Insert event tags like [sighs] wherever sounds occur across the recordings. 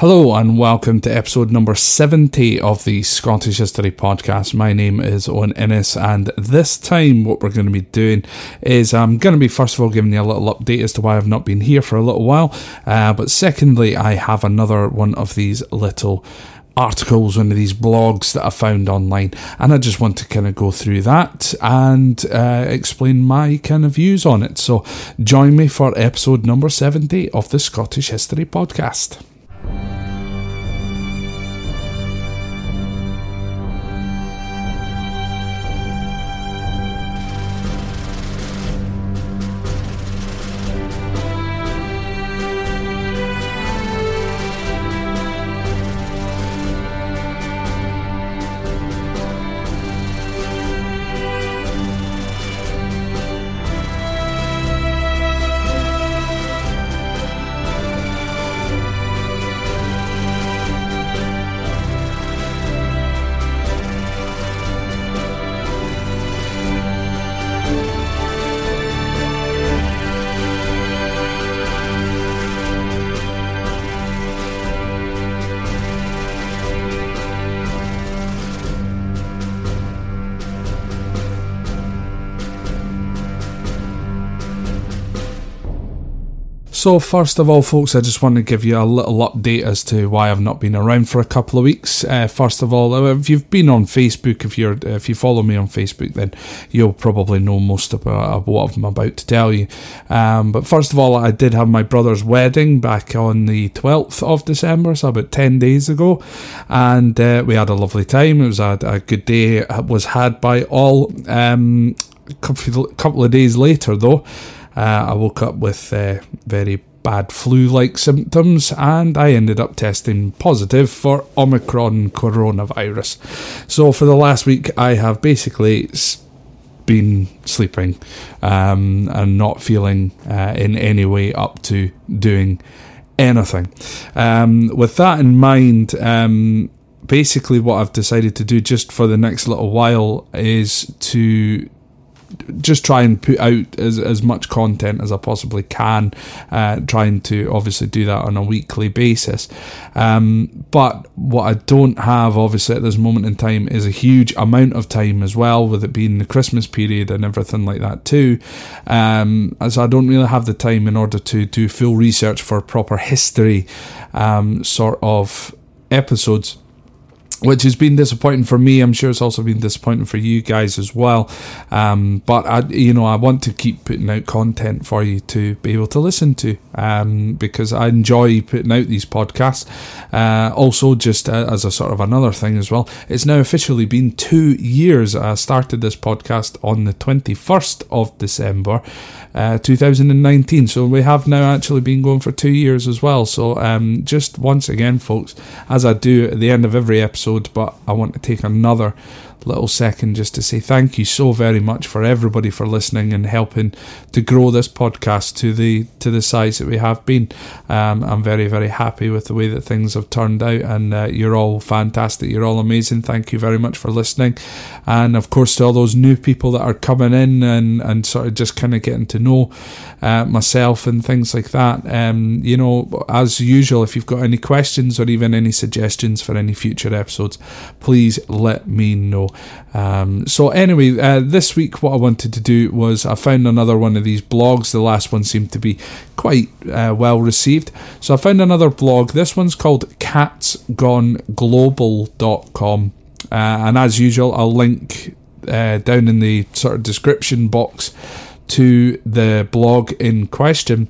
Hello and welcome to episode number 70 of the Scottish History Podcast. My name is Owen Innes, and this time, what we're going to be doing is I'm going to be, first of all, giving you a little update as to why I've not been here for a little while. Uh, but secondly, I have another one of these little articles, one of these blogs that I found online, and I just want to kind of go through that and uh, explain my kind of views on it. So join me for episode number 70 of the Scottish History Podcast. Thank you. So, first of all, folks, I just want to give you a little update as to why I've not been around for a couple of weeks. Uh, first of all, if you've been on Facebook, if you're if you follow me on Facebook, then you'll probably know most about what I'm about to tell you. Um, but first of all, I did have my brother's wedding back on the 12th of December, so about 10 days ago, and uh, we had a lovely time. It was a, a good day. It was had by all. Um, a couple of days later, though. Uh, I woke up with uh, very bad flu like symptoms and I ended up testing positive for Omicron coronavirus. So, for the last week, I have basically been sleeping um, and not feeling uh, in any way up to doing anything. Um, with that in mind, um, basically, what I've decided to do just for the next little while is to just try and put out as, as much content as I possibly can, uh, trying to obviously do that on a weekly basis. Um, but what I don't have, obviously, at this moment in time is a huge amount of time as well, with it being the Christmas period and everything like that, too. Um, so I don't really have the time in order to do full research for proper history um, sort of episodes which has been disappointing for me. I'm sure it's also been disappointing for you guys as well. Um, but I, you know, I want to keep putting out content for you to be able to listen to um, because I enjoy putting out these podcasts. Uh, also, just uh, as a sort of another thing as well, it's now officially been two years. I started this podcast on the 21st of December. Uh, 2019. So we have now actually been going for two years as well. So um, just once again, folks, as I do at the end of every episode, but I want to take another little second just to say thank you so very much for everybody for listening and helping to grow this podcast to the to the size that we have been. Um, I'm very very happy with the way that things have turned out, and uh, you're all fantastic. You're all amazing. Thank you very much for listening, and of course to all those new people that are coming in and and sort of just kind of getting to know uh, myself and things like that. Um, you know, as usual, if you've got any questions or even any suggestions for any future episodes, please let me know. Um, so anyway, uh, this week what I wanted to do was I found another one of these blogs. The last one seemed to be quite uh, well received. So I found another blog. This one's called katsgoneglobal.com. Uh, and as usual, I'll link uh, down in the sort of description box to the blog in question.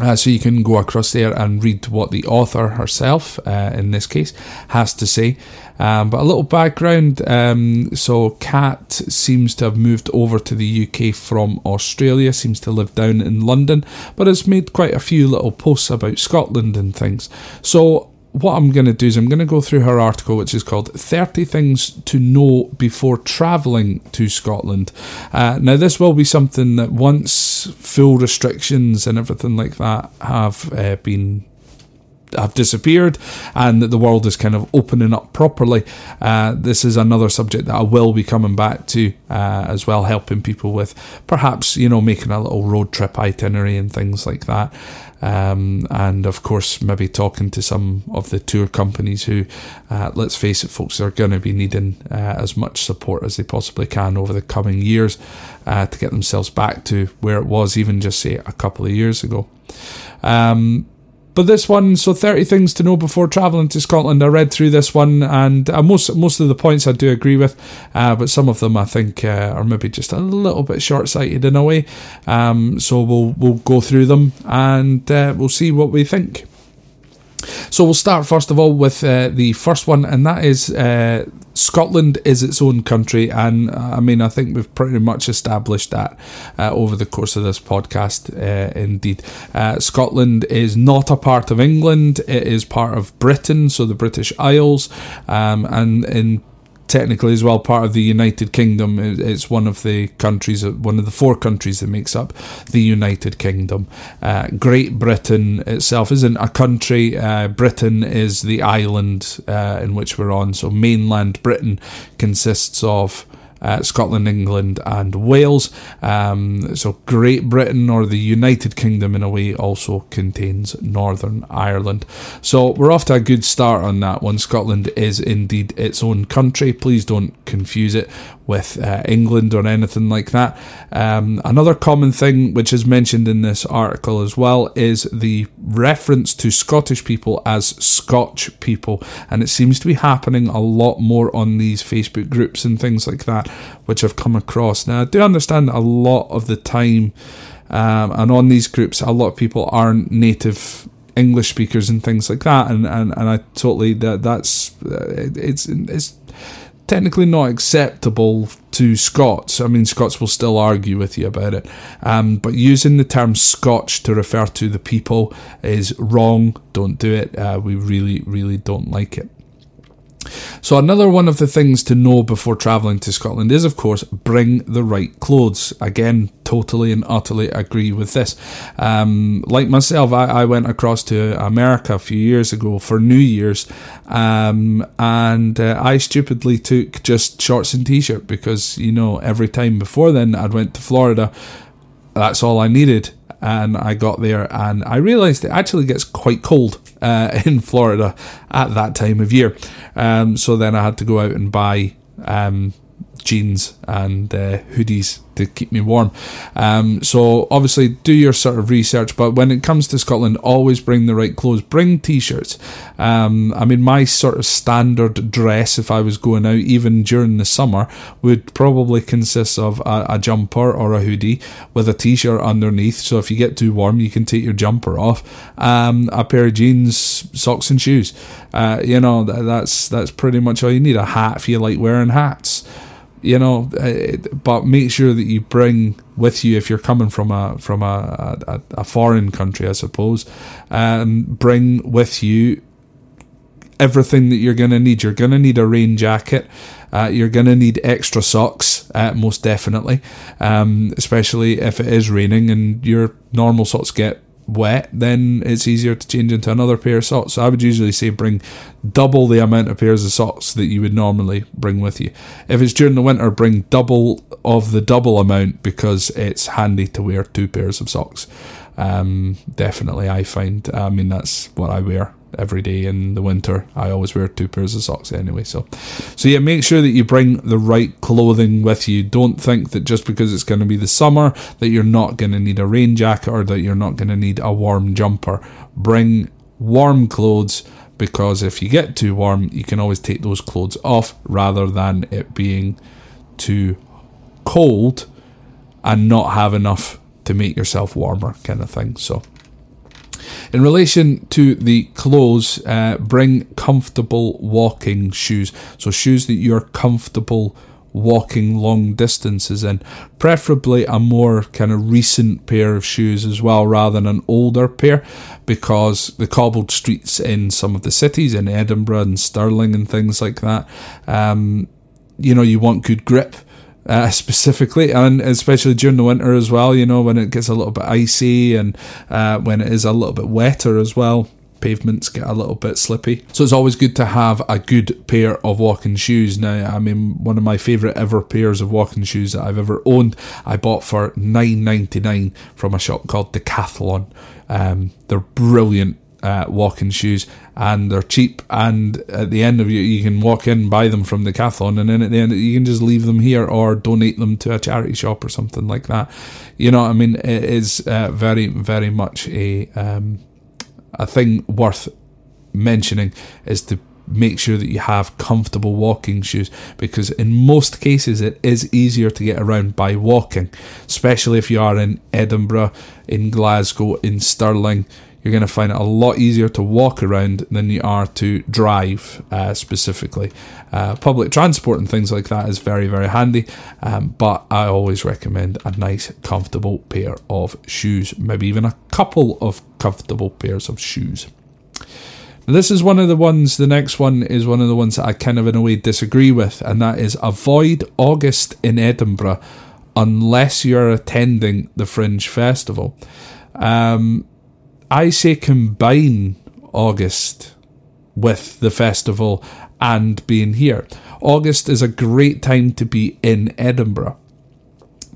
Uh, so you can go across there and read what the author herself, uh, in this case, has to say. Um, but a little background. Um, so Kat seems to have moved over to the UK from Australia. Seems to live down in London, but has made quite a few little posts about Scotland and things. So what I'm going to do is I'm going to go through her article, which is called 30 Things to Know Before Travelling to Scotland. Uh, now, this will be something that once full restrictions and everything like that have uh, been have disappeared and that the world is kind of opening up properly. Uh, this is another subject that I will be coming back to uh, as well, helping people with perhaps, you know, making a little road trip itinerary and things like that. Um, and of course, maybe talking to some of the tour companies who, uh, let's face it, folks, are going to be needing uh, as much support as they possibly can over the coming years uh, to get themselves back to where it was, even just say a couple of years ago. Um, but this one, so 30 things to know before travelling to Scotland. I read through this one, and uh, most most of the points I do agree with, uh, but some of them I think uh, are maybe just a little bit short sighted in a way. Um, so we'll we'll go through them and uh, we'll see what we think. So we'll start first of all with uh, the first one, and that is uh, Scotland is its own country, and uh, I mean I think we've pretty much established that uh, over the course of this podcast. Uh, indeed, uh, Scotland is not a part of England; it is part of Britain, so the British Isles, um, and in technically as well part of the United Kingdom. It's one of the countries, one of the four countries that makes up the United Kingdom. Uh, Great Britain itself isn't a country. Uh, Britain is the island uh, in which we're on. So mainland Britain consists of uh, Scotland, England, and Wales. Um, so Great Britain or the United Kingdom, in a way, also contains Northern Ireland. So we're off to a good start on that one. Scotland is indeed its own country. Please don't confuse it with uh, England or anything like that. Um, another common thing, which is mentioned in this article as well, is the reference to Scottish people as Scotch people, and it seems to be happening a lot more on these Facebook groups and things like that, which I've come across. Now, I do understand a lot of the time, um, and on these groups, a lot of people aren't native English speakers and things like that, and, and, and I totally that that's uh, it's it's technically not acceptable to Scots. I mean, Scots will still argue with you about it. Um, but using the term Scotch to refer to the people is wrong. Don't do it. Uh, we really, really don't like it. So, another one of the things to know before travelling to Scotland is, of course, bring the right clothes. Again, totally and utterly agree with this. Um, like myself, I, I, went across to America a few years ago for New Year's, um, and uh, I stupidly took just shorts and t shirt because, you know, every time before then I'd went to Florida, that's all I needed and I got there and I realised it actually gets quite cold uh, [laughs] in Florida at that time of year. Um, so then I had to go out and buy um, jeans and uh, hoodies to keep me warm. Um, so obviously do your sort of research, but when it comes to Scotland, always bring the right clothes. Bring t-shirts. Um, I mean, my sort of standard dress, if I was going out, even during the summer, would probably consist of a, a jumper or a hoodie with a t-shirt underneath. So if you get too warm, you can take your jumper off. Um, a pair of jeans, socks, and shoes. Uh, you know, that's that's pretty much all you need. A hat if you like wearing hats you know but make sure that you bring with you if you're coming from a from a, a, a foreign country i suppose um, bring with you everything that you're going to need. You're going to need a rain jacket. Uh, you're going to need extra socks, uh, most definitely, um, especially if it is raining and your normal socks get wet, then it's easier to change into another pair of socks. So I would usually say bring double the amount of pairs of socks that you would normally bring with you. If it's during the winter, bring double of the double amount because it's handy to wear two pairs of socks. Um, definitely, I find. I mean, that's what I wear every day in the winter. I always wear two pairs of socks anyway. So, so yeah, make sure that you bring the right clothing with you. Don't think that just because it's going to be the summer that you're not going to need a rain jacket or that you're not going to need a warm jumper. Bring warm clothes because if you get too warm, you can always take those clothes off rather than it being too cold and not have enough to make yourself warmer, kind of thing. So, In relation to the clothes, uh, bring comfortable walking shoes. So, shoes that you're comfortable walking long distances in. Preferably a more kind of recent pair of shoes as well, rather than an older pair, because the cobbled streets in some of the cities, in Edinburgh and Stirling and things like that, um, you know, you want good grip. Uh, specifically, and especially during the winter as well, you know, when it gets a little bit icy and uh, when it is a little bit wetter as well pavements get a little bit slippy. So it's always good to have a good pair of walking shoes. Now, I mean, one of my favourite ever pairs of walking shoes that I've ever owned, I bought for nine ninety nine from a shop called Decathlon. Um, they're brilliant uh, walking shoes and they're cheap and at the end of you you can walk in buy them from the Decathlon and then at the end you can just leave them here or donate them to a charity shop or something like that. You know what I mean? It is uh, very very much a um, a thing worth mentioning is to make sure that you have comfortable walking shoes because in most cases it is easier to get around by walking especially if you are in Edinburgh in Glasgow in Stirling you're going to find it a lot easier to walk around than you are to drive uh, specifically. Uh, public transport and things like that is very, very handy, um, but I always recommend a nice, comfortable pair of shoes, maybe even a couple of comfortable pairs of shoes. Now, this is one of the ones, the next one is one of the ones that I kind of in a way disagree with, and that is avoid August in Edinburgh unless you're attending the Fringe Festival. Um, I say combine August with the festival and being here. August is a great time to be in Edinburgh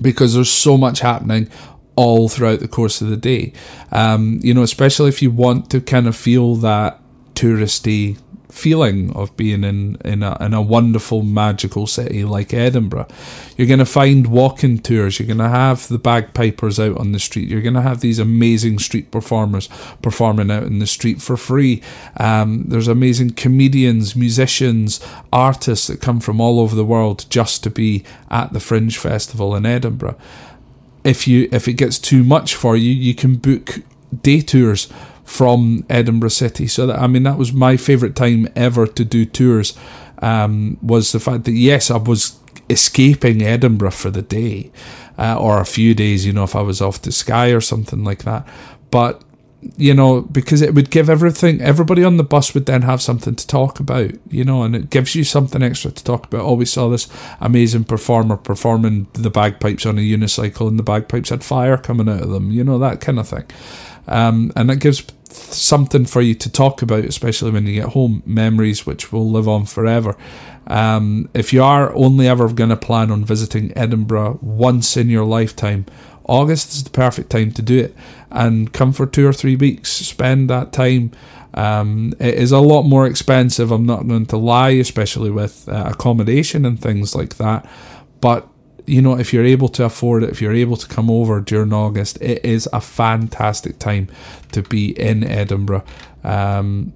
because there's so much happening all throughout the course of the day. Um, you know, especially if you want to kind of feel that touristy feeling of being in in a, in a wonderful magical city like Edinburgh. You're going to find walking tours. You're going to have the bagpipers out on the street. You're going to have these amazing street performers performing out in the street for free. Um, there's amazing comedians, musicians, artists that come from all over the world just to be at the Fringe Festival in Edinburgh. If you if it gets too much for you, you can book day tours from Edinburgh City. So that I mean that was my favourite time ever to do tours. Um, was the fact that yes, I was escaping Edinburgh for the day uh, or a few days. You know, if I was off to Skye or something like that, but you know, because it would give everything, everybody on the bus would then have something to talk about, you know, and it gives you something extra to talk about. Oh, we saw this amazing performer performing the bagpipes on a unicycle, and the bagpipes had fire coming out of them, you know, that kind of thing. Um, and that gives something for you to talk about, especially when you get home, memories which will live on forever. Um, if you are only ever going to plan on visiting Edinburgh once in your lifetime, August is the perfect time to do it and come for two or three weeks. Spend that time. Um, it is a lot more expensive, I'm not going to lie, especially with uh, accommodation and things like that. But you know, if you're able to afford it, if you're able to come over during August, it is a fantastic time to be in Edinburgh. Um,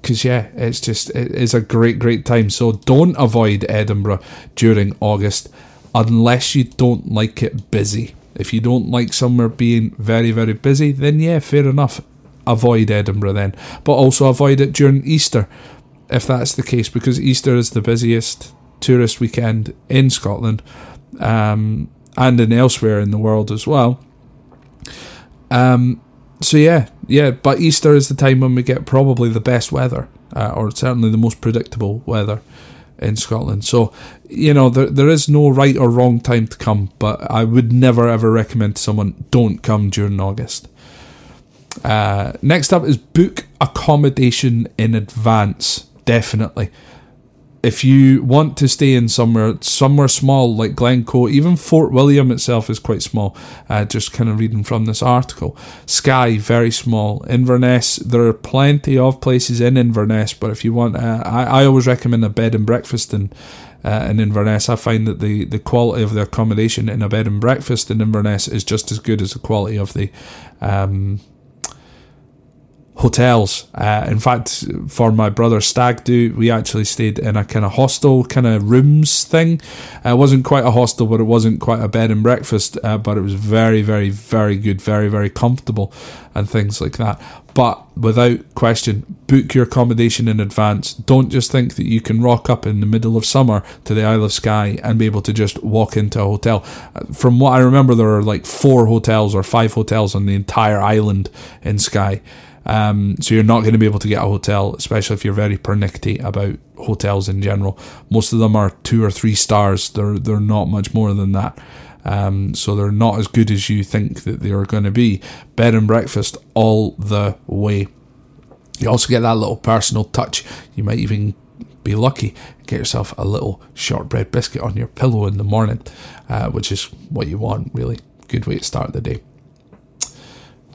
because yeah, it's just it is a great, great time. So don't avoid Edinburgh during August unless you don't like it busy. If you don't like somewhere being very, very busy, then yeah, fair enough. Avoid Edinburgh then, but also avoid it during Easter, if that's the case, because Easter is the busiest tourist weekend in Scotland um, and in elsewhere in the world as well. Um, so yeah, yeah, but Easter is the time when we get probably the best weather, uh, or certainly the most predictable weather in Scotland. So you know there there is no right or wrong time to come, but I would never ever recommend to someone don't come during August. Uh, next up is book accommodation in advance. Definitely if you want to stay in somewhere somewhere small like Glencoe, even Fort William itself is quite small. Uh, just kind of reading from this article, Skye very small. Inverness, there are plenty of places in Inverness, but if you want, uh, I I always recommend a bed and breakfast in. Uh, in Inverness, I find that the, the quality of the accommodation in a bed and breakfast in Inverness is just as good as the quality of the um, hotels. Uh, in fact, for my brother's stag do, we actually stayed in a kind of hostel kind of rooms thing. Uh, it wasn't quite a hostel, but it wasn't quite a bed and breakfast, uh, but it was very, very, very good, very, very comfortable, and things like that. But without question, book your accommodation in advance. Don't just think that you can rock up in the middle of summer to the Isle of Skye and be able to just walk into a hotel. Uh, from what I remember, there are like four hotels or five hotels on the entire island in Skye. Um, so you're not going to be able to get a hotel, especially if you're very pernickety about hotels in general. Most of them are two or three stars. They're they're not much more than that. Um, so they're not as good as you think that they are going to be. Bed and breakfast all the way. You also get that little personal touch. You might even be lucky get yourself a little shortbread biscuit on your pillow in the morning, uh, which is what you want, really. Good way to start the day.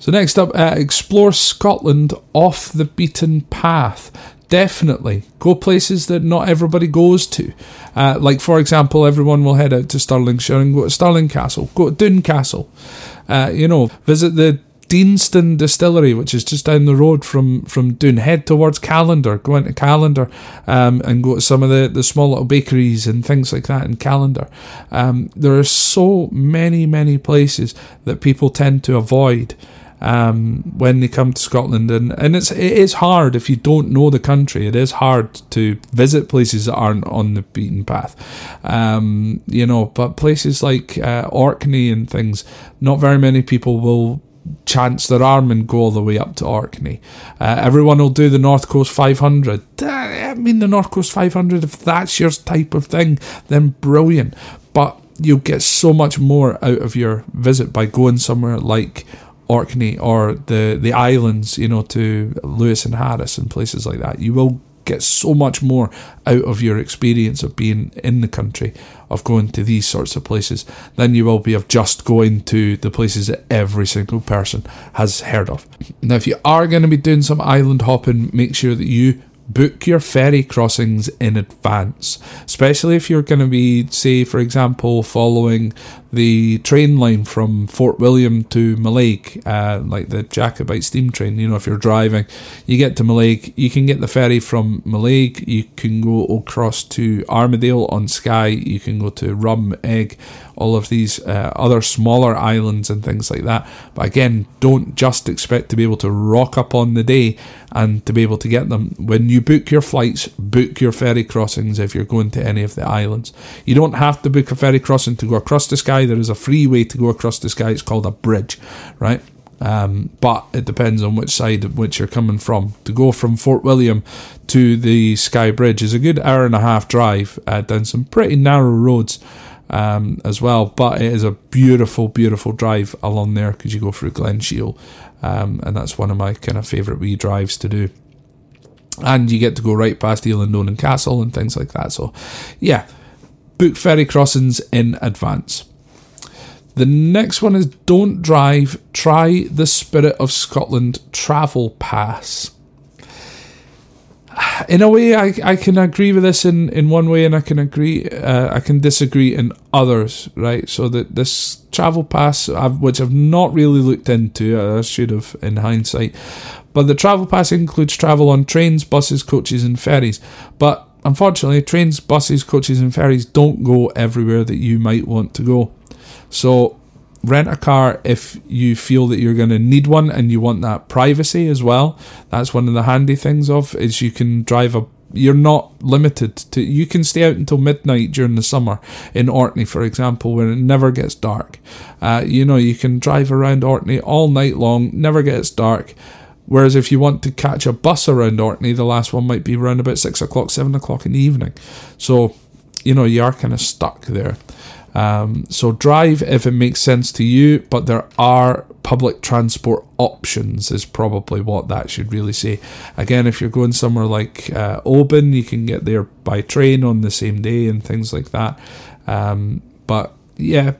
So, next up, uh, explore Scotland off the beaten path. Definitely go places that not everybody goes to. Uh, like, for example, everyone will head out to Stirlingshire and go to Stirling Castle, go to Doune Castle. Uh, you know, visit the Deanston Distillery, which is just down the road from, from Doune. Head towards Callander, go into Callander um, and go to some of the, the small little bakeries and things like that in Callander. Um, there are so many, many places that people tend to avoid um, when they come to Scotland, and, and it's it is hard if you don't know the country. It is hard to visit places that aren't on the beaten path, um, you know. But places like uh, Orkney and things, not very many people will chance their arm and go all the way up to Orkney. Uh, everyone will do the North Coast 500. Uh, I mean, the North Coast 500, if that's your type of thing, then brilliant. But you'll get so much more out of your visit by going somewhere like Orkney or the the islands, you know, to Lewis and Harris and places like that. You will get so much more out of your experience of being in the country, of going to these sorts of places, than you will be of just going to the places that every single person has heard of. Now, if you are going to be doing some island hopping, make sure that you book your ferry crossings in advance, especially if you're going to be, say, for example, following the train line from Fort William to Mallaig, uh, like the Jacobite steam train. You know, if you're driving, you get to Mallaig, you can get the ferry from Mallaig, you can go across to Armadale on Skye, you can go to Rum, Eigg, all of these uh, other smaller islands and things like that. But again, don't just expect to be able to rock up on the day and to be able to get them. When you book your flights, book your ferry crossings if you're going to any of the islands. You don't have to book a ferry crossing to go across the Skye. There is a free way to go across the Skye. It's called a bridge, right? Um, but it depends on which side of which you're coming from. To go from Fort William to the Skye Bridge is a good hour and a half drive uh, down some pretty narrow roads um, as well. But it is a beautiful, beautiful drive along there because you go through Glen Shiel, um, and that's one of my kind of favourite wee drives to do. And you get to go right past Eilean Castle and things like that. So, yeah, book ferry crossings in advance. The next one is Don't Drive, Try the Spirit of Scotland Travel Pass in a way, I, I can agree with this in, in one way, and I can agree, uh, I can disagree in others, right? So that this travel pass, I've, which I've not really looked into, I should have in hindsight, but the travel pass includes travel on trains, buses, coaches, and ferries. But unfortunately, trains, buses, coaches, and ferries don't go everywhere that you might want to go. So rent a car if you feel that you're going to need one and you want that privacy as well. That's one of the handy things of is you can drive a you're not limited to you can stay out until midnight during the summer in Orkney for example when it never gets dark. Uh, you know you can drive around Orkney all night long never gets dark. Whereas if you want to catch a bus around Orkney the last one might be around about six o'clock seven o'clock in the evening. So you know you are kind of stuck there um, so drive if it makes sense to you, but there are public transport options, is probably what that should really say. Again, if you're going somewhere like uh, Oban, you can get there by train on the same day and things like that. Um, but yeah,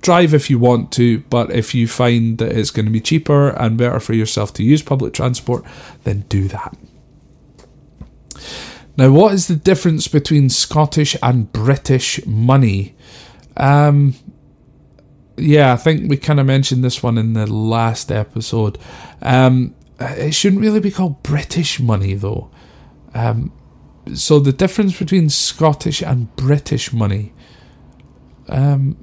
drive if you want to, but if you find that it's going to be cheaper and better for yourself to use public transport, then do that. Now, what is the difference between Scottish and British money? Um, yeah, I think we kind of mentioned this one in the last episode. Um, it shouldn't really be called British money though. Um, so the difference between Scottish and British money. Um,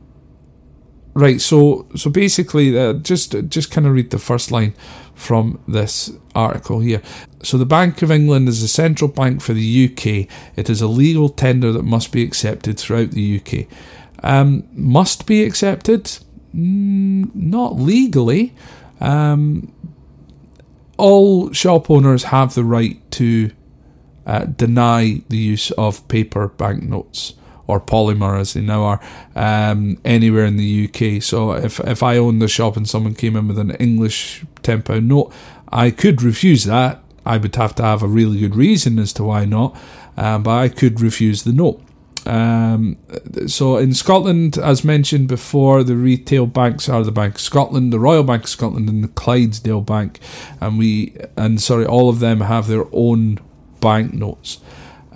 right. So so basically, uh, just just kind of read the first line from this article here. So the Bank of England is the central bank for the UK. It is a legal tender that must be accepted throughout the UK. Um, must be accepted? Mm, not legally. Um, all shop owners have the right to uh, deny the use of paper banknotes or polymer as they now are um, anywhere in the UK. So if if I owned the shop and someone came in with an English ten pound note, I could refuse that. I would have to have a really good reason as to why not, uh, but I could refuse the note. Um, so in Scotland, as mentioned before, the retail banks are the Bank of Scotland, the Royal Bank of Scotland, and the Clydesdale Bank, and we and sorry, all of them have their own banknotes.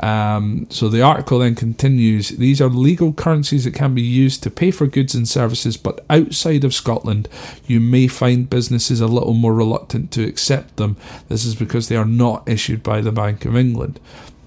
Um, so the article then continues these are legal currencies that can be used to pay for goods and services, but outside of Scotland, you may find businesses a little more reluctant to accept them. This is because they are not issued by the Bank of England.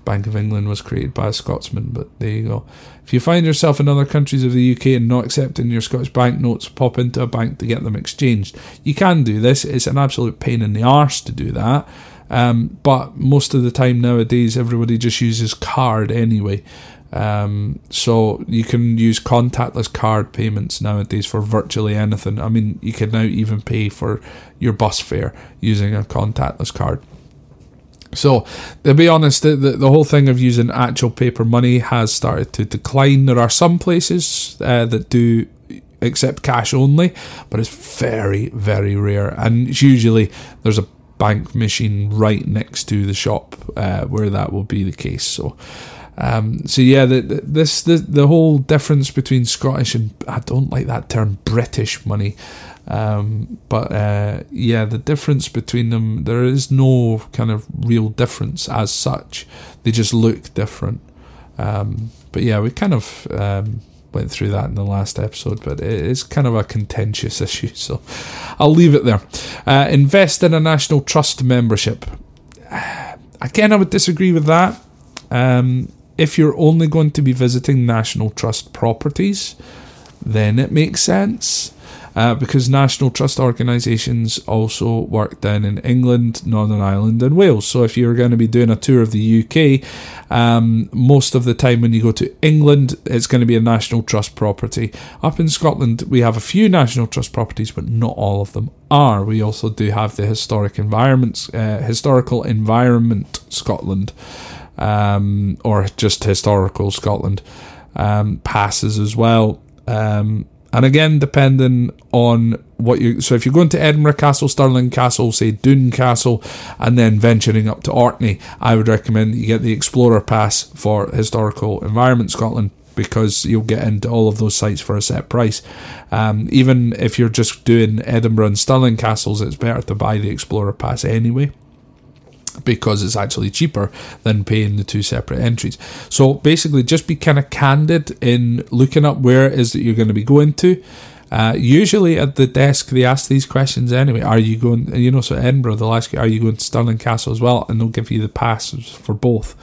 Bank of England was created by a Scotsman, but there you go. If you find yourself in other countries of the UK and not accepting your Scottish banknotes, pop into a bank to get them exchanged. You can do this, it's an absolute pain in the arse to do that. Um, but most of the time nowadays, everybody just uses card anyway. Um, so you can use contactless card payments nowadays for virtually anything. I mean, you can now even pay for your bus fare using a contactless card. So, to be honest, the, the, whole thing of using actual paper money has started to decline. There are some places uh, that do accept cash only, but it's very, very rare. And it's usually there's a bank machine right next to the shop uh, where that will be the case. So, um, so yeah, the, the, this the the whole difference between Scottish and I don't like that term British money, um, but uh, yeah, the difference between them there is no kind of real difference as such. They just look different. Um, but yeah, we kind of um, went through that in the last episode, but it is kind of a contentious [laughs] issue, so I'll leave it there. Uh, invest in a national trust membership. [sighs] Again, I would disagree with that. Um, if you're only going to be visiting national trust properties, then it makes sense uh, because national trust organisations also work down in England, Northern Ireland, and Wales. So if you're going to be doing a tour of the UK, um, most of the time when you go to England, it's going to be a national trust property. Up in Scotland, we have a few national trust properties, but not all of them are. We also do have the historic environments, uh, historical environment Scotland, um, or just historical Scotland um, passes as well. Um, and again, depending on what you. So if you're going to Edinburgh Castle, Stirling Castle, say Doune Castle, and then venturing up to Orkney, I would recommend you get the Explorer Pass for Historical Environment Scotland because you'll get into all of those sites for a set price. Um, even if you're just doing Edinburgh and Stirling castles, it's better to buy the Explorer Pass anyway because it's actually cheaper than paying the two separate entries. So basically, just be kind of candid in looking up where it is that you're going to be going to. Uh, usually at the desk, they ask these questions anyway. Are you going, you know, so Edinburgh, they'll ask you, are you going to Stirling Castle as well? And they'll give you the passes for both.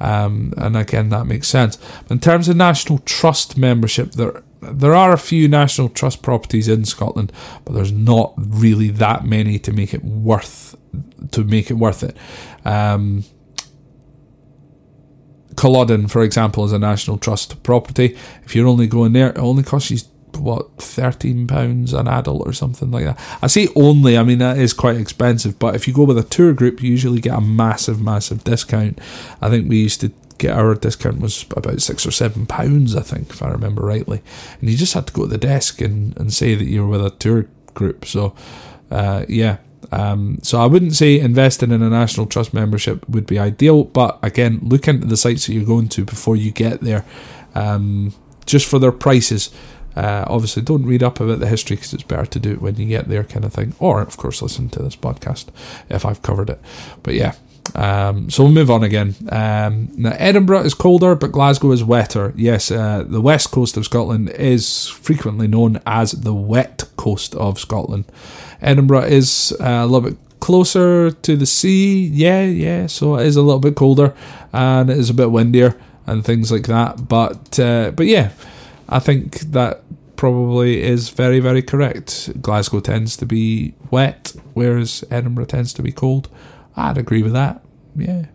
Um, and again, that makes sense. in terms of National Trust membership, there there are a few National Trust properties in Scotland, but there's not really that many to make it worth to make it worth it. Um, Culloden, for example, is a National Trust property. If you're only going there, it only costs you what thirteen pounds an adult or something like that. I say only, I mean that is quite expensive, but if you go with a tour group, you usually get a massive, massive discount. I think we used to get our discount was about six or seven pounds, I think, if I remember rightly. And you just had to go to the desk and, and say that you were with a tour group. So uh, yeah, um, so I wouldn't say investing in a national trust membership would be ideal, but again, look into the sites that you're going to before you get there, um, just for their prices. Uh, obviously, don't read up about the history because it's better to do it when you get there, kind of thing. Or, of course, listen to this podcast if I've covered it. But yeah, um, so we'll move on again. Um, now, Edinburgh is colder, but Glasgow is wetter. Yes, uh, the west coast of Scotland is frequently known as the wet coast of Scotland. Edinburgh is uh, a little bit closer to the sea. Yeah, yeah. So it is a little bit colder and it is a bit windier and things like that. But uh, but yeah, I think that probably is very very correct. Glasgow tends to be wet, whereas Edinburgh tends to be cold. I'd agree with that. Yeah.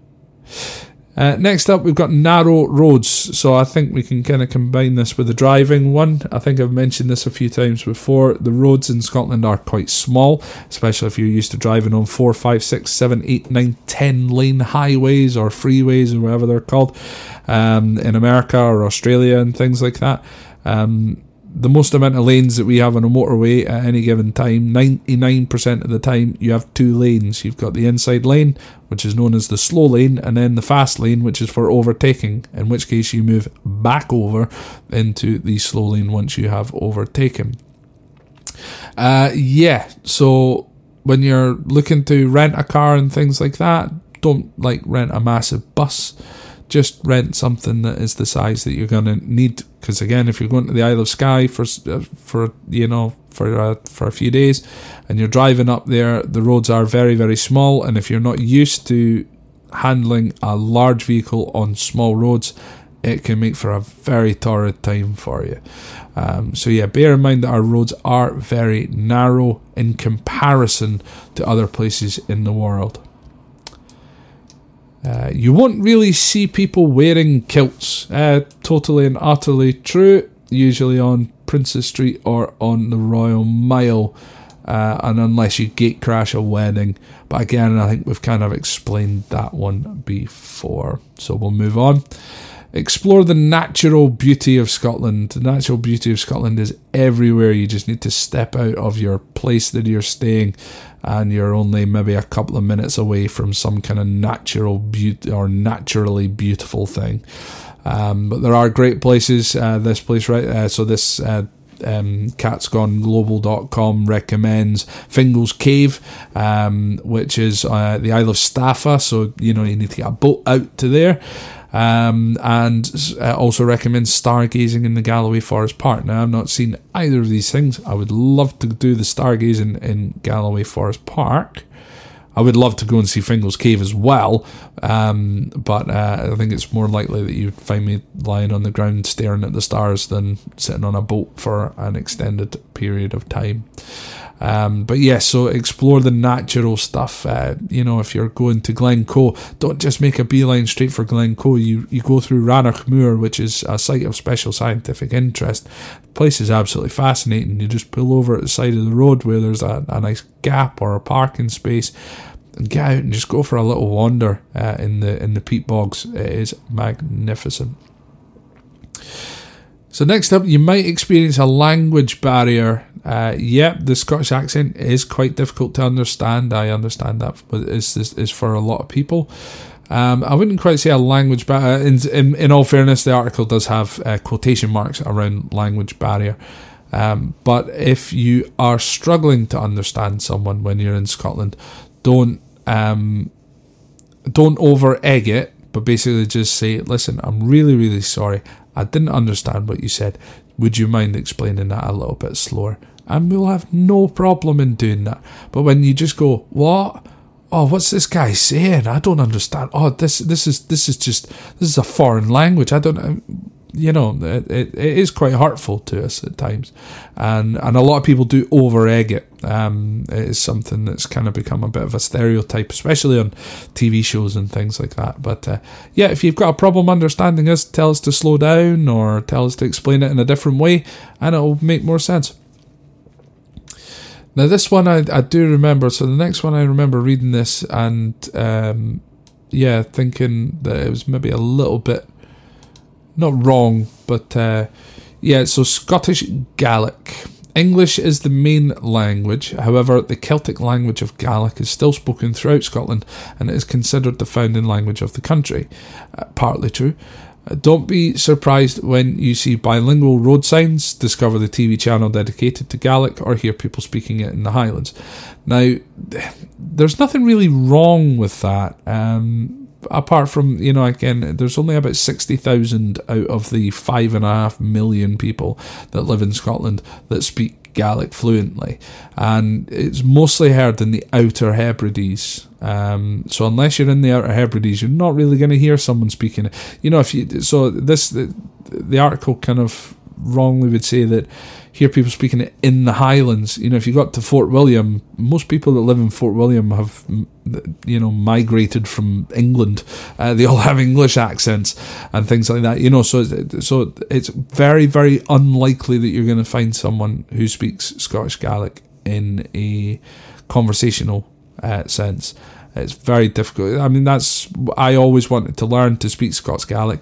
Uh, next up, we've got narrow roads. So I think we can kind of combine this with the driving one. I think I've mentioned this a few times before. The roads in Scotland are quite small, especially if you're used to driving on 4, 5, 6, 7, 8, 9, 10 lane highways or freeways or whatever they're called um, in America or Australia and things like that. Um, the most amount of lanes that we have on a motorway at any given time, 99% of the time, you have two lanes. You've got the inside lane, which is known as the slow lane, and then the fast lane, which is for overtaking, in which case you move back over into the slow lane once you have overtaken. Uh, yeah, so when you're looking to rent a car and things like that, don't like rent a massive bus just rent something that is the size that you're going to need. Because again, if you're going to the Isle of Skye for uh, for you know for uh, for a few days, and you're driving up there, the roads are very very small, and if you're not used to handling a large vehicle on small roads, it can make for a very torrid time for you. Um, so yeah, bear in mind that our roads are very narrow in comparison to other places in the world. Uh, you won't really see people wearing kilts. Uh, totally and utterly true. Usually on Princes Street or on the Royal Mile. Uh, and unless you gate crash a wedding. But again, I think we've kind of explained that one before. So we'll move on. Explore the natural beauty of Scotland. The natural beauty of Scotland is everywhere. You just need to step out of your place that you're staying and you're only maybe a couple of minutes away from some kind of natural beauty or naturally beautiful thing. Um, but there are great places. Uh, this place, right? Uh, so this uh, um, katsgoneglobal.com recommends Fingal's Cave, um, which is uh, the Isle of Staffa. So, you know, you need to get a boat out to there. Um, and uh, also recommends stargazing in the Galloway Forest Park. Now, I've not seen either of these things. I would love to do the stargazing in Galloway Forest Park. I would love to go and see Fingal's Cave as well, um, but uh, I think it's more likely that you'd find me lying on the ground staring at the stars than sitting on a boat for an extended period of time. Um, but yes, yeah, so explore the natural stuff. Uh, you know, if you're going to Glencoe, don't just make a beeline straight for Glencoe. You you go through Rannoch Moor, which is a site of special scientific interest. The place is absolutely fascinating. You just pull over at the side of the road where there's a, a nice gap or a parking space, and get out and just go for a little wander uh, in the in the peat bogs. It is magnificent. So next up, you might experience a language barrier. Uh, yep, the Scottish accent is quite difficult to understand. I understand that, it's, it's for a lot of people. Um, I wouldn't quite say a language barrier. In, in, in, all fairness, the article does have uh, quotation marks around language barrier. Um, but if you are struggling to understand someone when you're in Scotland, don't um, don't over egg it. But basically, just say, "Listen, I'm really, really sorry. I didn't understand what you said. Would you mind explaining that a little bit slower? And we'll have no problem in doing that. But when you just go, what? Oh, what's this guy saying? I don't understand. Oh, this this is this is just this is a foreign language. I don't you know, it, it, it is quite hurtful to us at times, and and a lot of people do over egg it. Um, it is something that's kind of become a bit of a stereotype, especially on TV shows and things like that. But uh, yeah, if you've got a problem understanding us, tell us to slow down or tell us to explain it in a different way, and it'll make more sense. Now, this one I, I do remember. So the next one I remember reading this and um, yeah, thinking that it was maybe a little bit not wrong, but uh, yeah, so Scottish Gaelic. English is the main language, however, the Celtic language of Gaelic is still spoken throughout Scotland and it is considered the founding language of the country. Uh, partly true. Don't be surprised when you see bilingual road signs, discover the TV channel dedicated to Gaelic, or hear people speaking it in the Highlands. Now, there's nothing really wrong with that. Um, apart from you know again there's only about 60,000 out of the five and a half million people that live in Scotland that speak Gaelic fluently, and it's mostly heard in the Outer Hebrides. Um, so unless you're in the Outer Hebrides, you're not really going to hear someone speaking. You know, if you so this the, the article kind of wrongly would say that hear people speaking in the Highlands. You know, if you go up to Fort William, most people that live in Fort William have, you know, migrated from England. Uh, they all [laughs] have English accents and things like that. You know, so so it's very very unlikely that you're going to find someone who speaks Scottish Gaelic in a conversational uh, sense. It's very difficult. I mean, that's I always wanted to learn to speak Scots Gaelic,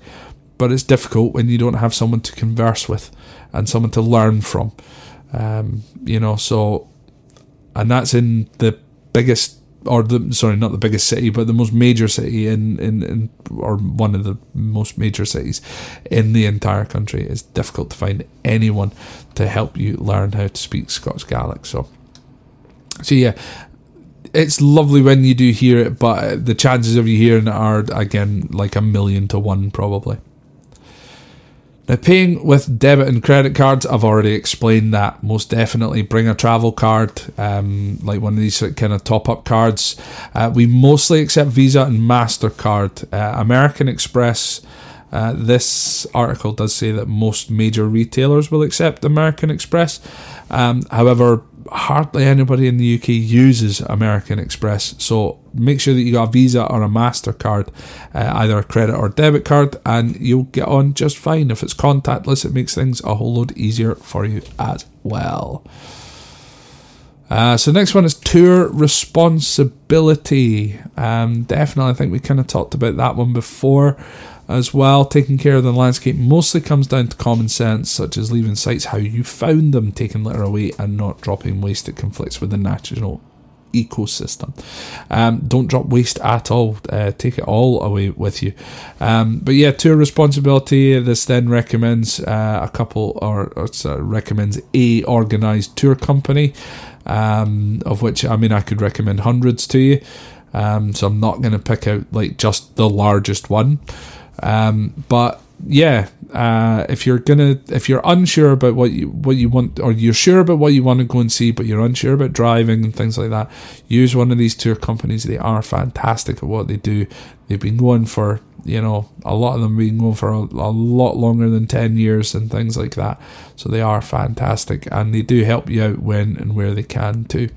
but it's difficult when you don't have someone to converse with and someone to learn from. Um, you know, so and that's in the biggest or the sorry, not the biggest city, but the most major city in, in, in or one of the most major cities in the entire country. It's difficult to find anyone to help you learn how to speak Scots Gaelic. So, so yeah, it's lovely when you do hear it, but the chances of you hearing it are again like a million to one probably. Now, paying with debit and credit cards, I've already explained that. Most definitely bring a travel card, um, like one of these kind of top up cards. Uh, we mostly accept Visa and MasterCard. Uh, American Express, uh, this article does say that most major retailers will accept American Express. Um, however, hardly anybody in the UK uses American Express. So make sure that you got a Visa or a MasterCard, uh, either a credit or debit card, and you'll get on just fine. If it's contactless, it makes things a whole lot easier for you as well. Uh, so next one is tour responsibility. Um, definitely, I think we kind of talked about that one before as well. Taking care of the landscape mostly comes down to common sense, such as leaving sites how you found them, taking litter away, and not dropping waste that conflicts with the natural ecosystem. Um, don't drop waste at all. Uh, take it all away with you. Um, but yeah, tour responsibility. This then recommends uh, a couple, or, or recommends a organised tour company, um, of which I mean I could recommend hundreds to you. Um, so I'm not going to pick out like just the largest one. Um, but yeah, uh, if you're gonna, if you're unsure about what you what you want, or you're sure about what you want to go and see, but you're unsure about driving and things like that, use one of these tour companies. They are fantastic at what they do. They've been going for you know a lot of them been going for a, a lot longer than ten years and things like that. So they are fantastic, and they do help you out when and where they can too.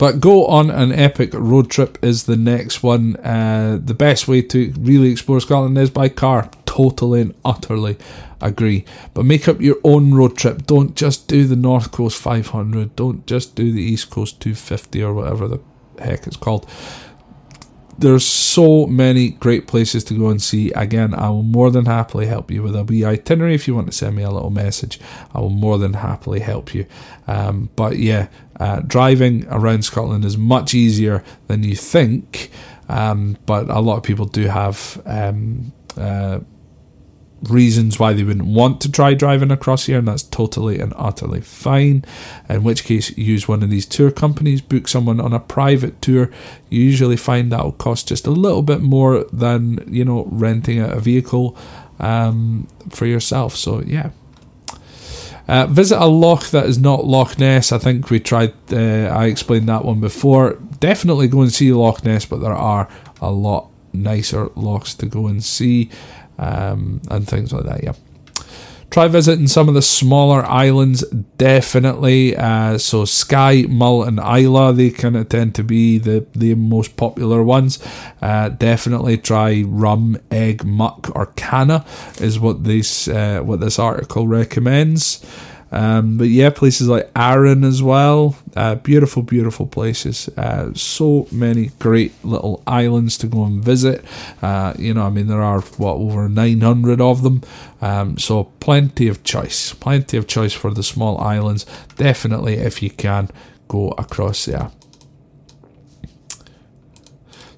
But go on an epic road trip is the next one. Uh, the best way to really explore Scotland is by car. Totally and utterly agree. But make up your own road trip. Don't just do the North Coast 500. Don't just do the East Coast 250 or whatever the heck it's called there's so many great places to go and see. Again, I will more than happily help you with a wee itinerary. If you want to send me a little message, I will more than happily help you. Um, but yeah, uh, driving around Scotland is much easier than you think. Um, but a lot of people do have um, uh, reasons why they wouldn't want to try driving across here, and that's totally and utterly fine. In which case, use one of these tour companies, book someone on a private tour. You usually find that will cost just a little bit more than you know renting a vehicle um, for yourself. So yeah. Uh, visit a loch that is not Loch Ness. I think we tried. Uh, I explained that one before. Definitely go and see Loch Ness, but there are a lot nicer lochs to go and see um, and things like that. Yeah. Try visiting some of the smaller islands, definitely. Uh, so Skye, Mull, and Islay, they kind of tend to be the, the most popular ones. Uh, definitely try rum, Eigg, muck, or canna is what this uh, what this article recommends. Um, but yeah, places like Arran as well. Uh, beautiful, beautiful places. Uh, so many great little islands to go and visit. Uh, you know, I mean, there are, what, over 900 of them. Um, so plenty of choice. Plenty of choice for the small islands. Definitely, if you can, go across there.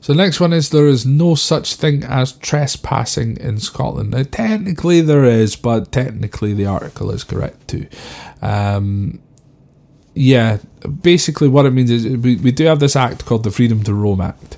So the next one is there is no such thing as trespassing in Scotland. Now technically there is, but technically the article is correct too. Um, yeah, basically what it means is we, we do have this act called the Freedom to Roam Act.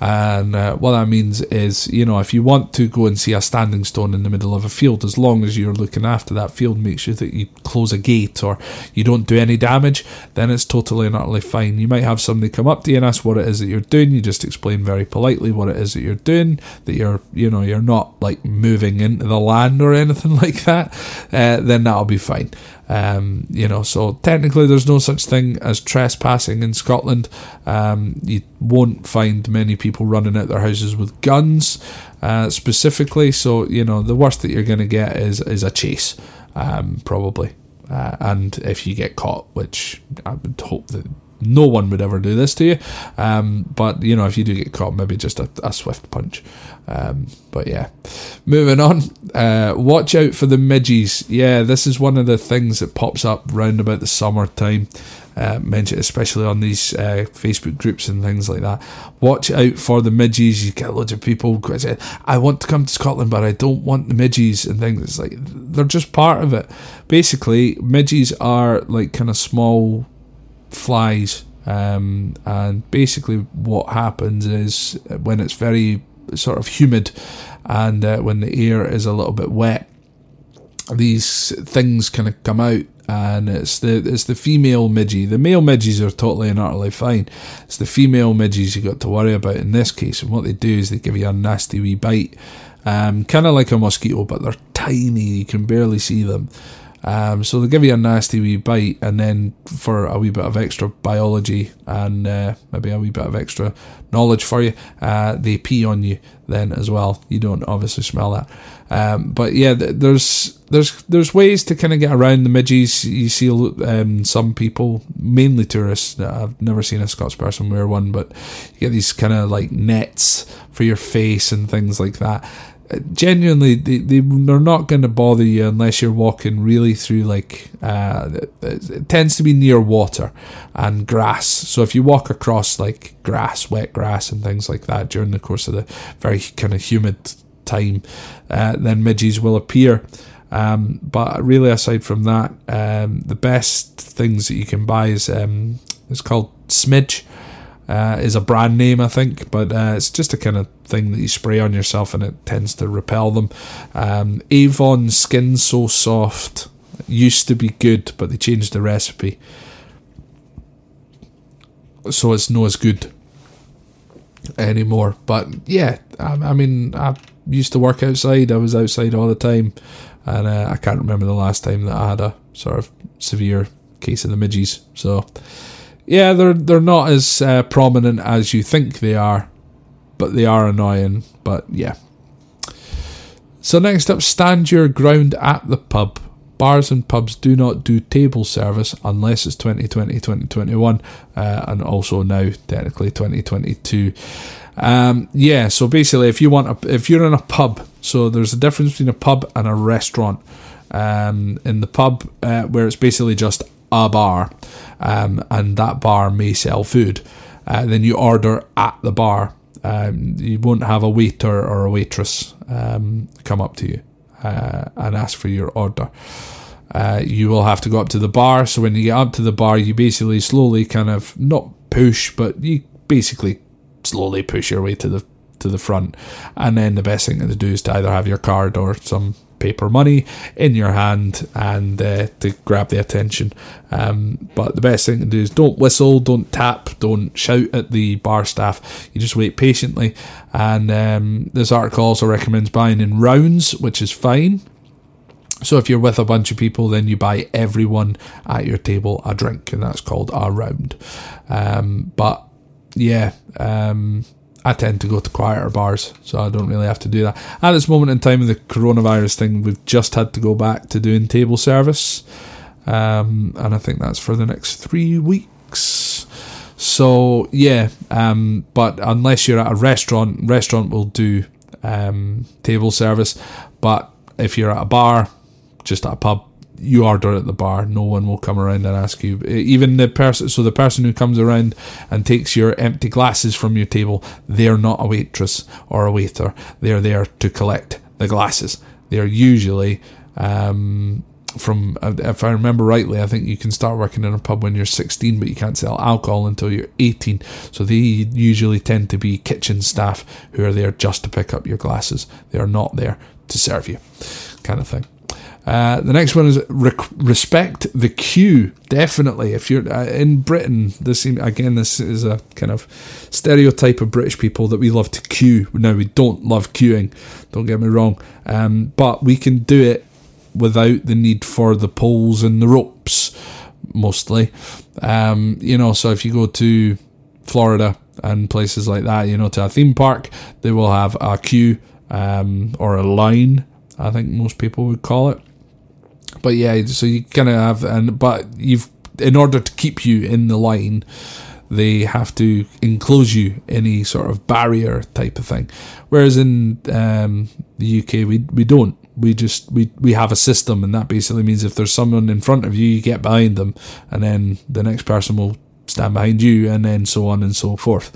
And uh, what that means is, you know, if you want to go and see a standing stone in the middle of a field, as long as you're looking after that field, make sure that you close a gate or you don't do any damage, then it's totally and utterly fine. You might have somebody come up to you and ask what it is that you're doing. You just explain very politely what it is that you're doing, that you're, you know, you're not like moving into the land or anything [laughs] like that. Uh, then that'll be fine. Um, you know, so technically there's no such thing as trespassing in Scotland. Um, you won't find many people running out their houses with guns, uh, specifically. So you know, the worst that you're going to get is is a chase, um, probably. Uh, and if you get caught, which I would hope that no one would ever do this to you. Um, but you know, if you do get caught, maybe just a, a swift punch. Um, but yeah, moving on. Uh, watch out for the midges. Yeah, this is one of the things that pops up round about the summertime. Uh, mentioned especially on these uh, Facebook groups and things like that. Watch out for the midges. You get loads of people saying, "I want to come to Scotland, but I don't want the midges," and things. It's like they're just part of it. Basically, midges are like kind of small flies. Um, and basically, what happens is when it's very sort of humid and uh, when the air is a little bit wet, these things kind of come out. And it's the it's the female midgie. The male midges are totally and utterly fine. It's the female midges you got to worry about in this case. And what they do is they give you a nasty wee bite, um, kind of like a mosquito, but they're tiny. You can barely see them. Um, so they give you a nasty wee bite, and then for a wee bit of extra biology and uh, maybe a wee bit of extra knowledge for you, uh, they pee on you then as well. You don't obviously smell that, um, but yeah, there's there's there's ways to kind of get around the midges. You see um, some people, mainly tourists. I've never seen a Scots person wear one, but you get these kind of like nets for your face and things like that genuinely they, they they're not going to bother you unless you're walking really through like uh, it tends to be near water and grass. So if you walk across like grass wet grass and things like that during the course of the very kind of humid time uh, then midges will appear. Um, but really aside from that um, the best things that you can buy is um, it's called smidge uh, is a brand name, I think, but uh, it's just a kind of thing that you spray on yourself and it tends to repel them. Um, Avon Skin So Soft used to be good, but they changed the recipe. So it's not as good anymore. But yeah, I, I mean, I used to work outside, I was outside all the time, and uh, I can't remember the last time that I had a sort of severe case of the midges. So yeah, they're they're not as uh, prominent as you think they are, but they are annoying. But yeah. So next up, stand your ground at the pub. Bars and pubs do not do table service unless it's 2020, 2021, uh, and also now technically 2022. Um, yeah, so basically, if you want, a, if you're in a pub, so there's a difference between a pub and a restaurant. Um, in the pub, uh, where it's basically just a bar, um, and that bar may sell food. Uh, then you order at the bar. Um, you won't have a waiter or a waitress um, come up to you uh, and ask for your order. Uh, you will have to go up to the bar. So when you get up to the bar, you basically slowly kind of not push, but you basically slowly push your way to the to the front. And then the best thing to do is to either have your card or some paper money in your hand and uh, to grab the attention. Um, but the best thing to do is don't whistle, don't tap, don't shout at the bar staff. You just wait patiently. And um, this article also recommends buying in rounds, which is fine. So if you're with a bunch of people, then you buy everyone at your table a drink, and that's called a round. Um, but yeah, um, I tend to go to quieter bars, so I don't really have to do that. At this moment in time of the coronavirus thing, we've just had to go back to doing table service, um, and I think that's for the next three weeks. So yeah, um, but unless you're at a restaurant, restaurant will do um, table service. But if you're at a bar, just at a pub, you order at the bar. No one will come around and ask you. Even the person, so the person who comes around and takes your empty glasses from your table, they're not a waitress or a waiter. They're there to collect the glasses. They're usually um, from uh, if I remember rightly, I think you can start working in a pub when you're 16, but you can't sell alcohol until you're 18. So they usually tend to be kitchen staff who are there just to pick up your glasses. They are not there to serve you, kind of thing. Uh, the next one is rec- respect the queue. Definitely, if you're uh, in Britain, this again, this is a kind of stereotype of British people that we love to queue. Now we don't love queuing. Don't get me wrong, um, but we can do it without the need for the poles and the ropes. Mostly, um, you know. So if you go to Florida and places like that, you know, to a theme park, they will have a queue um, or a line. I think most people would call it but yeah, so you kind of have, and but you've in order to keep you in the line, they have to enclose you any sort of barrier type of thing. Whereas in um, the UK, we we don't. We just we we have a system, and that basically means if there's someone in front of you, you get behind them, and then the next person will stand behind you, and then so on and so forth.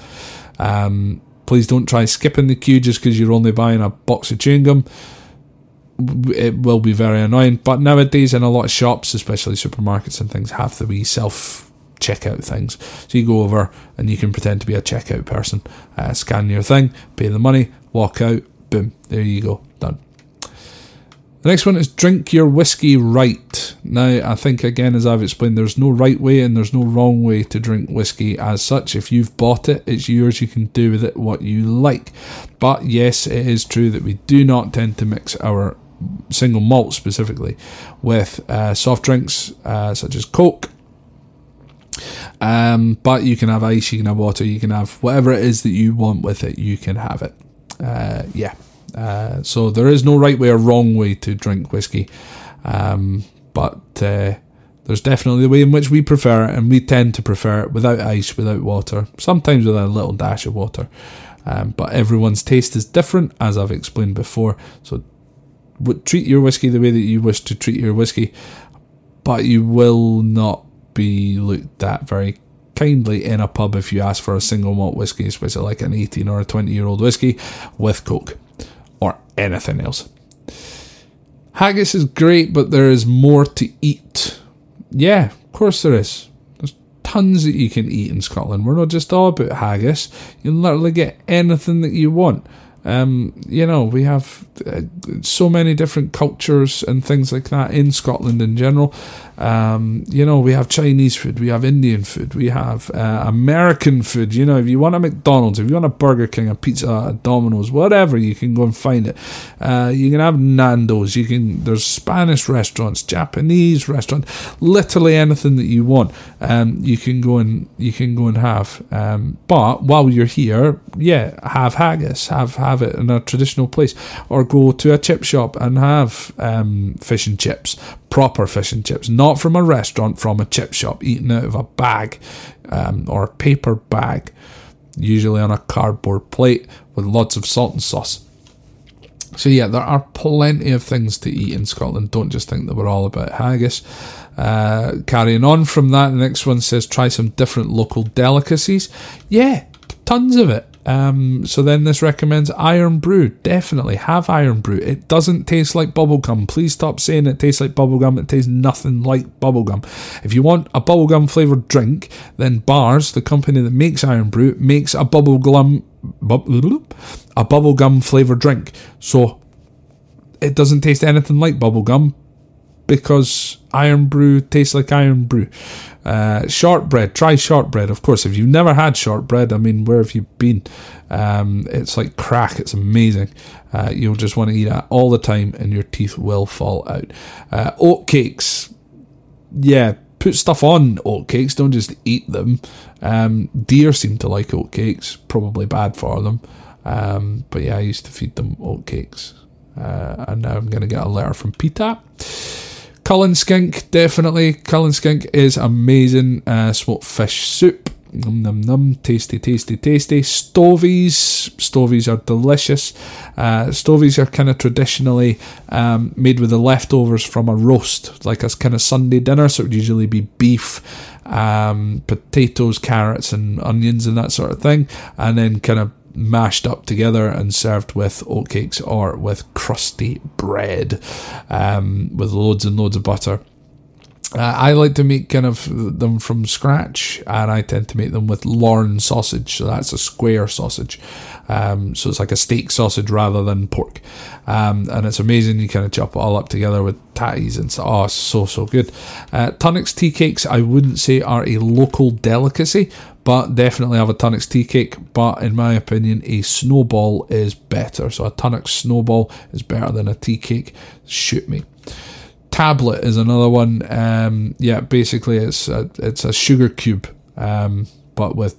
Um, please don't try skipping the queue just because you're only buying a box of chewing gum it will be very annoying. But nowadays, in a lot of shops, especially supermarkets and things, have the wee self checkout things. So you go over and you can pretend to be a checkout person, uh, scan your thing, pay the money, walk out, boom, there you go, done. The next one is drink your whiskey right. Now, I think again, as I've explained, there's no right way and there's no wrong way to drink whiskey as such. If you've bought it, it's yours. You can do with it what you like. But yes, it is true that we do not tend to mix our single malt specifically with uh, soft drinks uh, such as Coke. Um, but you can have ice, you can have water, you can have whatever it is that you want with it, you can have it. Uh, yeah. Uh, so there is no right way or wrong way to drink whiskey. Um, but uh, there's definitely the way in which we prefer it, and we tend to prefer it without ice, without water, sometimes with a little dash of water. Um, but everyone's taste is different, as I've explained before. So treat your whiskey the way that you wish to treat your whiskey, but you will not be looked at very kindly in a pub if you ask for a single malt whiskey, especially like an 18 or a 20 year old whiskey with Coke or anything else. Haggis is great, but there is more to eat. Yeah, of course there is. There's tons that you can eat in Scotland. We're not just all about haggis. You can literally get anything that you want. Um, you know, we have uh, so many different cultures and things like that in Scotland in general. Um, you know, we have Chinese food, we have Indian food, we have uh, American food. You know, if you want a McDonald's, if you want a Burger King, a pizza, a Domino's, whatever, you can go and find it. Uh, you can have Nando's. You can. There's Spanish restaurants, Japanese restaurants, literally anything that you want. Um, you can go and you can go and have. Um, but while you're here, yeah, have haggis, have have it in a traditional place, or go to a chip shop and have um, fish and chips proper fish and chips, not from a restaurant, from a chip shop, eaten out of a bag um, or a paper bag, usually on a cardboard plate with lots of salt and sauce. So, yeah, there are plenty of things to eat in Scotland. Don't just think that we're all about haggis. Uh, carrying on from that, the next one says try some different local delicacies. Yeah, tons of it. Um, so then this recommends Irn-Bru. Definitely have Irn-Bru. It doesn't taste like bubblegum. Please stop saying it tastes like bubblegum. It tastes nothing like bubblegum. If you want a bubblegum flavoured drink, then Barr's, the company that makes Irn-Bru, makes a bubblegum a bubblegum flavoured drink. So it doesn't taste anything like bubblegum because Irn-Bru tastes like Irn-Bru. Uh, shortbread, try shortbread. Of course, if you've never had shortbread, I mean, where have you been? Um, it's like crack. It's amazing. Uh, you'll just want to eat it all the time, and your teeth will fall out. Uh, oat cakes, yeah. Put stuff on oat cakes. Don't just eat them. Um, deer seem to like oat cakes. Probably bad for them. Um, but yeah, I used to feed them oat cakes. Uh, and now I'm going to get a letter from Peter. Cullen skink, definitely. Cullen skink is amazing. Uh, smoked fish soup. Num num num, tasty, tasty, tasty. Stovies, stovies are delicious. Uh, stovies are kind of traditionally um, made with the leftovers from a roast, like a kind of Sunday dinner. So it would usually be beef, um, potatoes, carrots, and onions, and that sort of thing, and then kind of mashed up together and served with oatcakes or with crusty bread um, with loads and loads of butter. Uh, I like to make kind of them from scratch, and I tend to make them with Lorne sausage. So that's a square sausage. Um, so it's like a steak sausage rather than pork. Um, and it's amazing. You kind of chop it all up together with tatties and so. Oh, so so good. Uh, Tunnock's tea cakes, I wouldn't say are a local delicacy, but definitely have a Tunnock's tea cake. But in my opinion, a snowball is better. So a Tunnock's snowball is better than a tea cake. Shoot me tablet is another one. Um, yeah, basically it's a, it's a sugar cube, um, but with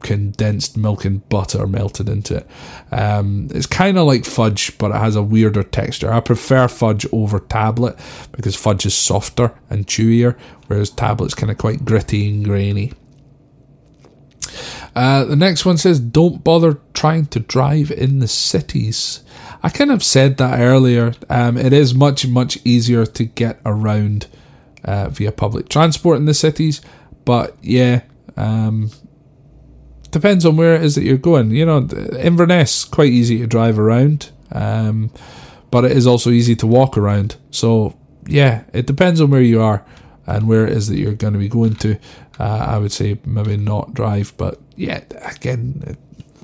condensed milk and butter melted into it. Um, it's kind of like fudge, but it has a weirder texture. I prefer fudge over tablet because fudge is softer and chewier, whereas tablet's kind of quite gritty and grainy. Uh, the next one says, "Don't bother trying to drive in the cities." I kind of said that earlier. Um, it is much, much easier to get around uh, via public transport in the cities. But yeah, um, depends on where it is that you're going. You know, Inverness quite easy to drive around, um, but it is also easy to walk around. So yeah, it depends on where you are and where it is that you're going to be going to. Uh, I would say maybe not drive, but yeah, again,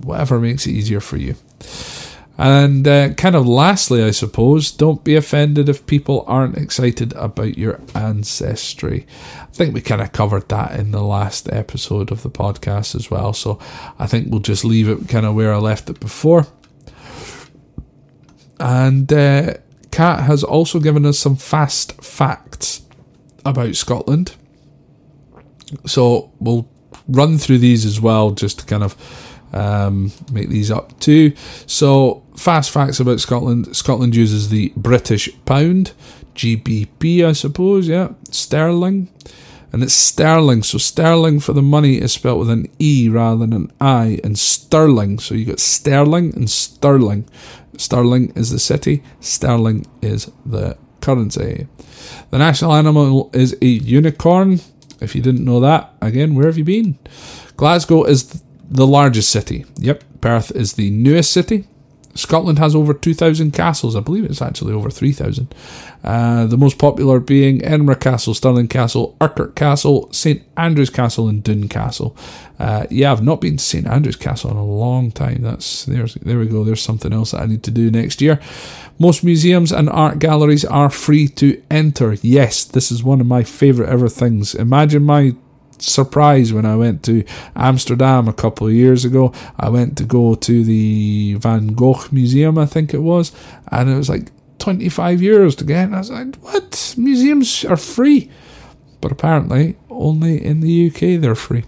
whatever makes it easier for you. And uh, kind of lastly, I suppose, don't be offended if people aren't excited about your ancestry. I think we kind of covered that in the last episode of the podcast as well. So I think we'll just leave it kind of where I left it before. And uh, Kat has also given us some fast facts about Scotland. So we'll run through these as well, just to kind of um, make these up too. So, fast facts about Scotland Scotland uses the British pound, GBP, I suppose, yeah, sterling. And it's sterling, so sterling for the money is spelled with an E rather than an I, and Stirling. So you got sterling and Stirling. Stirling is the city, sterling is the currency. The national animal is a unicorn. If you didn't know that, again, where have you been? Glasgow is the largest city. Yep, Perth is the newest city. Scotland has over 2,000 castles. I believe it's actually over 3,000. Uh, the most popular being Edinburgh Castle, Stirling Castle, Urquhart Castle, St Andrew's Castle, and Doune Castle. Uh, yeah, I've not been to St Andrew's Castle in a long time. That's there's there we go. There's something else that I need to do next year. Most museums and art galleries are free to enter. Yes, this is one of my favourite ever things. Imagine my surprise when I went to Amsterdam a couple of years ago. I went to go to the Van Gogh Museum, I think it was, and it was like 25 euros to get. And I was like, what? Museums are free. But apparently, only in the UK they're free.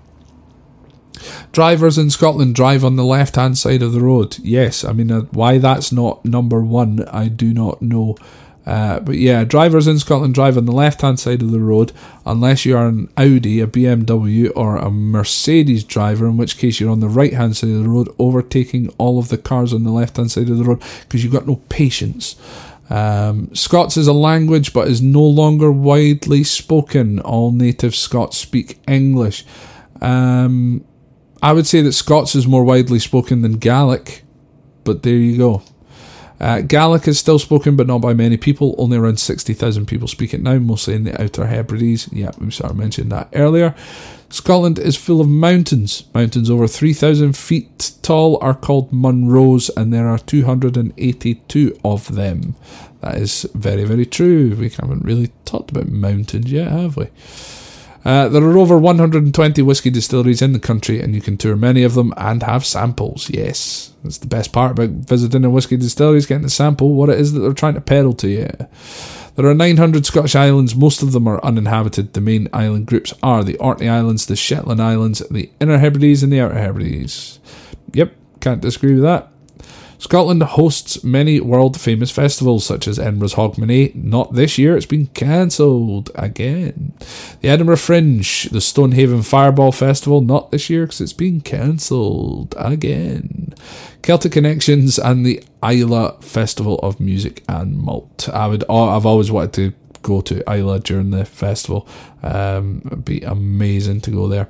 Drivers in Scotland drive on the left hand side of the road. Yes, I mean, uh, why that's not number one, I do not know. Uh, but yeah, drivers in Scotland drive on the left hand side of the road unless you are an Audi, a BMW, or a Mercedes driver, in which case you're on the right hand side of the road, overtaking all of the cars on the left hand side of the road because you've got no patience. Um, Scots is a language but is no longer widely spoken. All native Scots speak English. Um, I would say that Scots is more widely spoken than Gaelic, but there you go. Uh, Gaelic is still spoken, but not by many people. Only around 60,000 people speak it now, mostly in the Outer Hebrides. Yeah, we sort of mentioned that earlier. Scotland is full of mountains. Mountains over 3,000 feet tall are called Munros, and there are 282 of them. That is very, very true. We haven't really talked about mountains yet, have we? Uh, there are over 120 whisky distilleries in the country, and you can tour many of them and have samples. Yes, that's the best part about visiting a whisky distillery is getting to sample what it is that they're trying to peddle to you. There are 900 Scottish islands, most of them are uninhabited. The main island groups are the Orkney Islands, the Shetland Islands, the Inner Hebrides, and the Outer Hebrides. Yep, can't disagree with that. Scotland hosts many world famous festivals such as Edinburgh's Hogmanay. Not this year, it's been cancelled again. The Edinburgh Fringe, the Stonehaven Fireball Festival, not this year because it's been cancelled again. Celtic Connections and the Islay Festival of Music and Malt. I would, I've always wanted to go to Islay during the festival. Um, it'd be amazing to go there.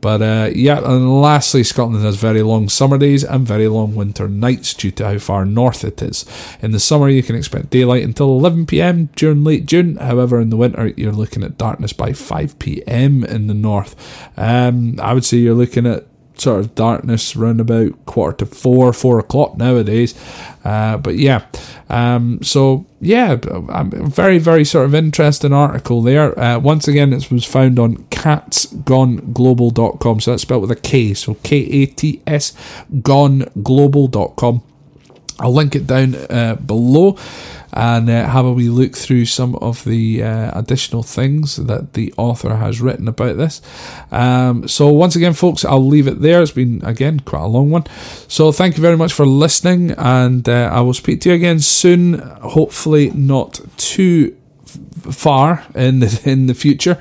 But uh, yeah, and lastly, Scotland has very long summer days and very long winter nights due to how far north it is. In the summer, you can expect daylight until 11 pm during late June. However, in the winter, you're looking at darkness by 5 pm in the north. Um, I would say you're looking at sort of darkness around about quarter to four, four o'clock nowadays. Uh, but yeah, um, so yeah, very, very sort of interesting article there. Uh, once again, it was found on katsgoneglobal.com. So that's spelled with a K. So K A T S goneglobal.com. I'll link it down uh, below and uh, have a wee look through some of the uh, additional things that the author has written about this. Um, so, once again, folks, I'll leave it there. It's been, again, quite a long one. So, thank you very much for listening, and uh, I will speak to you again soon. Hopefully, not too far in the in the future.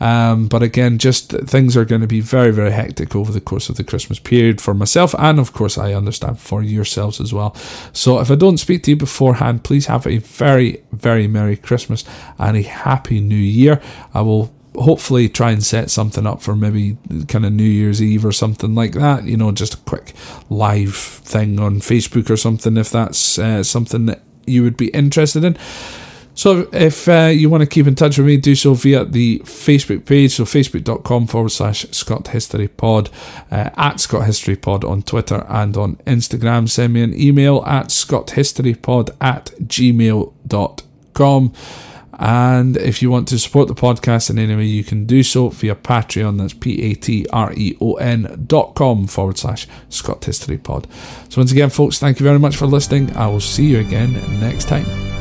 Um, but again, just things are going to be very very hectic over the course of the Christmas period for myself, and of course I understand for yourselves as well. So if I don't speak to you beforehand, please have a very very merry Christmas and a happy New Year. I will hopefully try and set something up for maybe kind of New Year's Eve or something like that. You know, just a quick live thing on Facebook or something if that's uh, something that you would be interested in. So if uh, you want to keep in touch with me, do so via the Facebook page. So facebook.com forward slash Scott History Pod, uh, at Scott History Pod on Twitter and on Instagram. Send me an email at scotthistorypod at gmail.com. And if you want to support the podcast in any way, you can do so via Patreon. That's P A T R E O N dot com forward slash Scott History Pod. So, once again, folks, thank you very much for listening. I will see you again next time.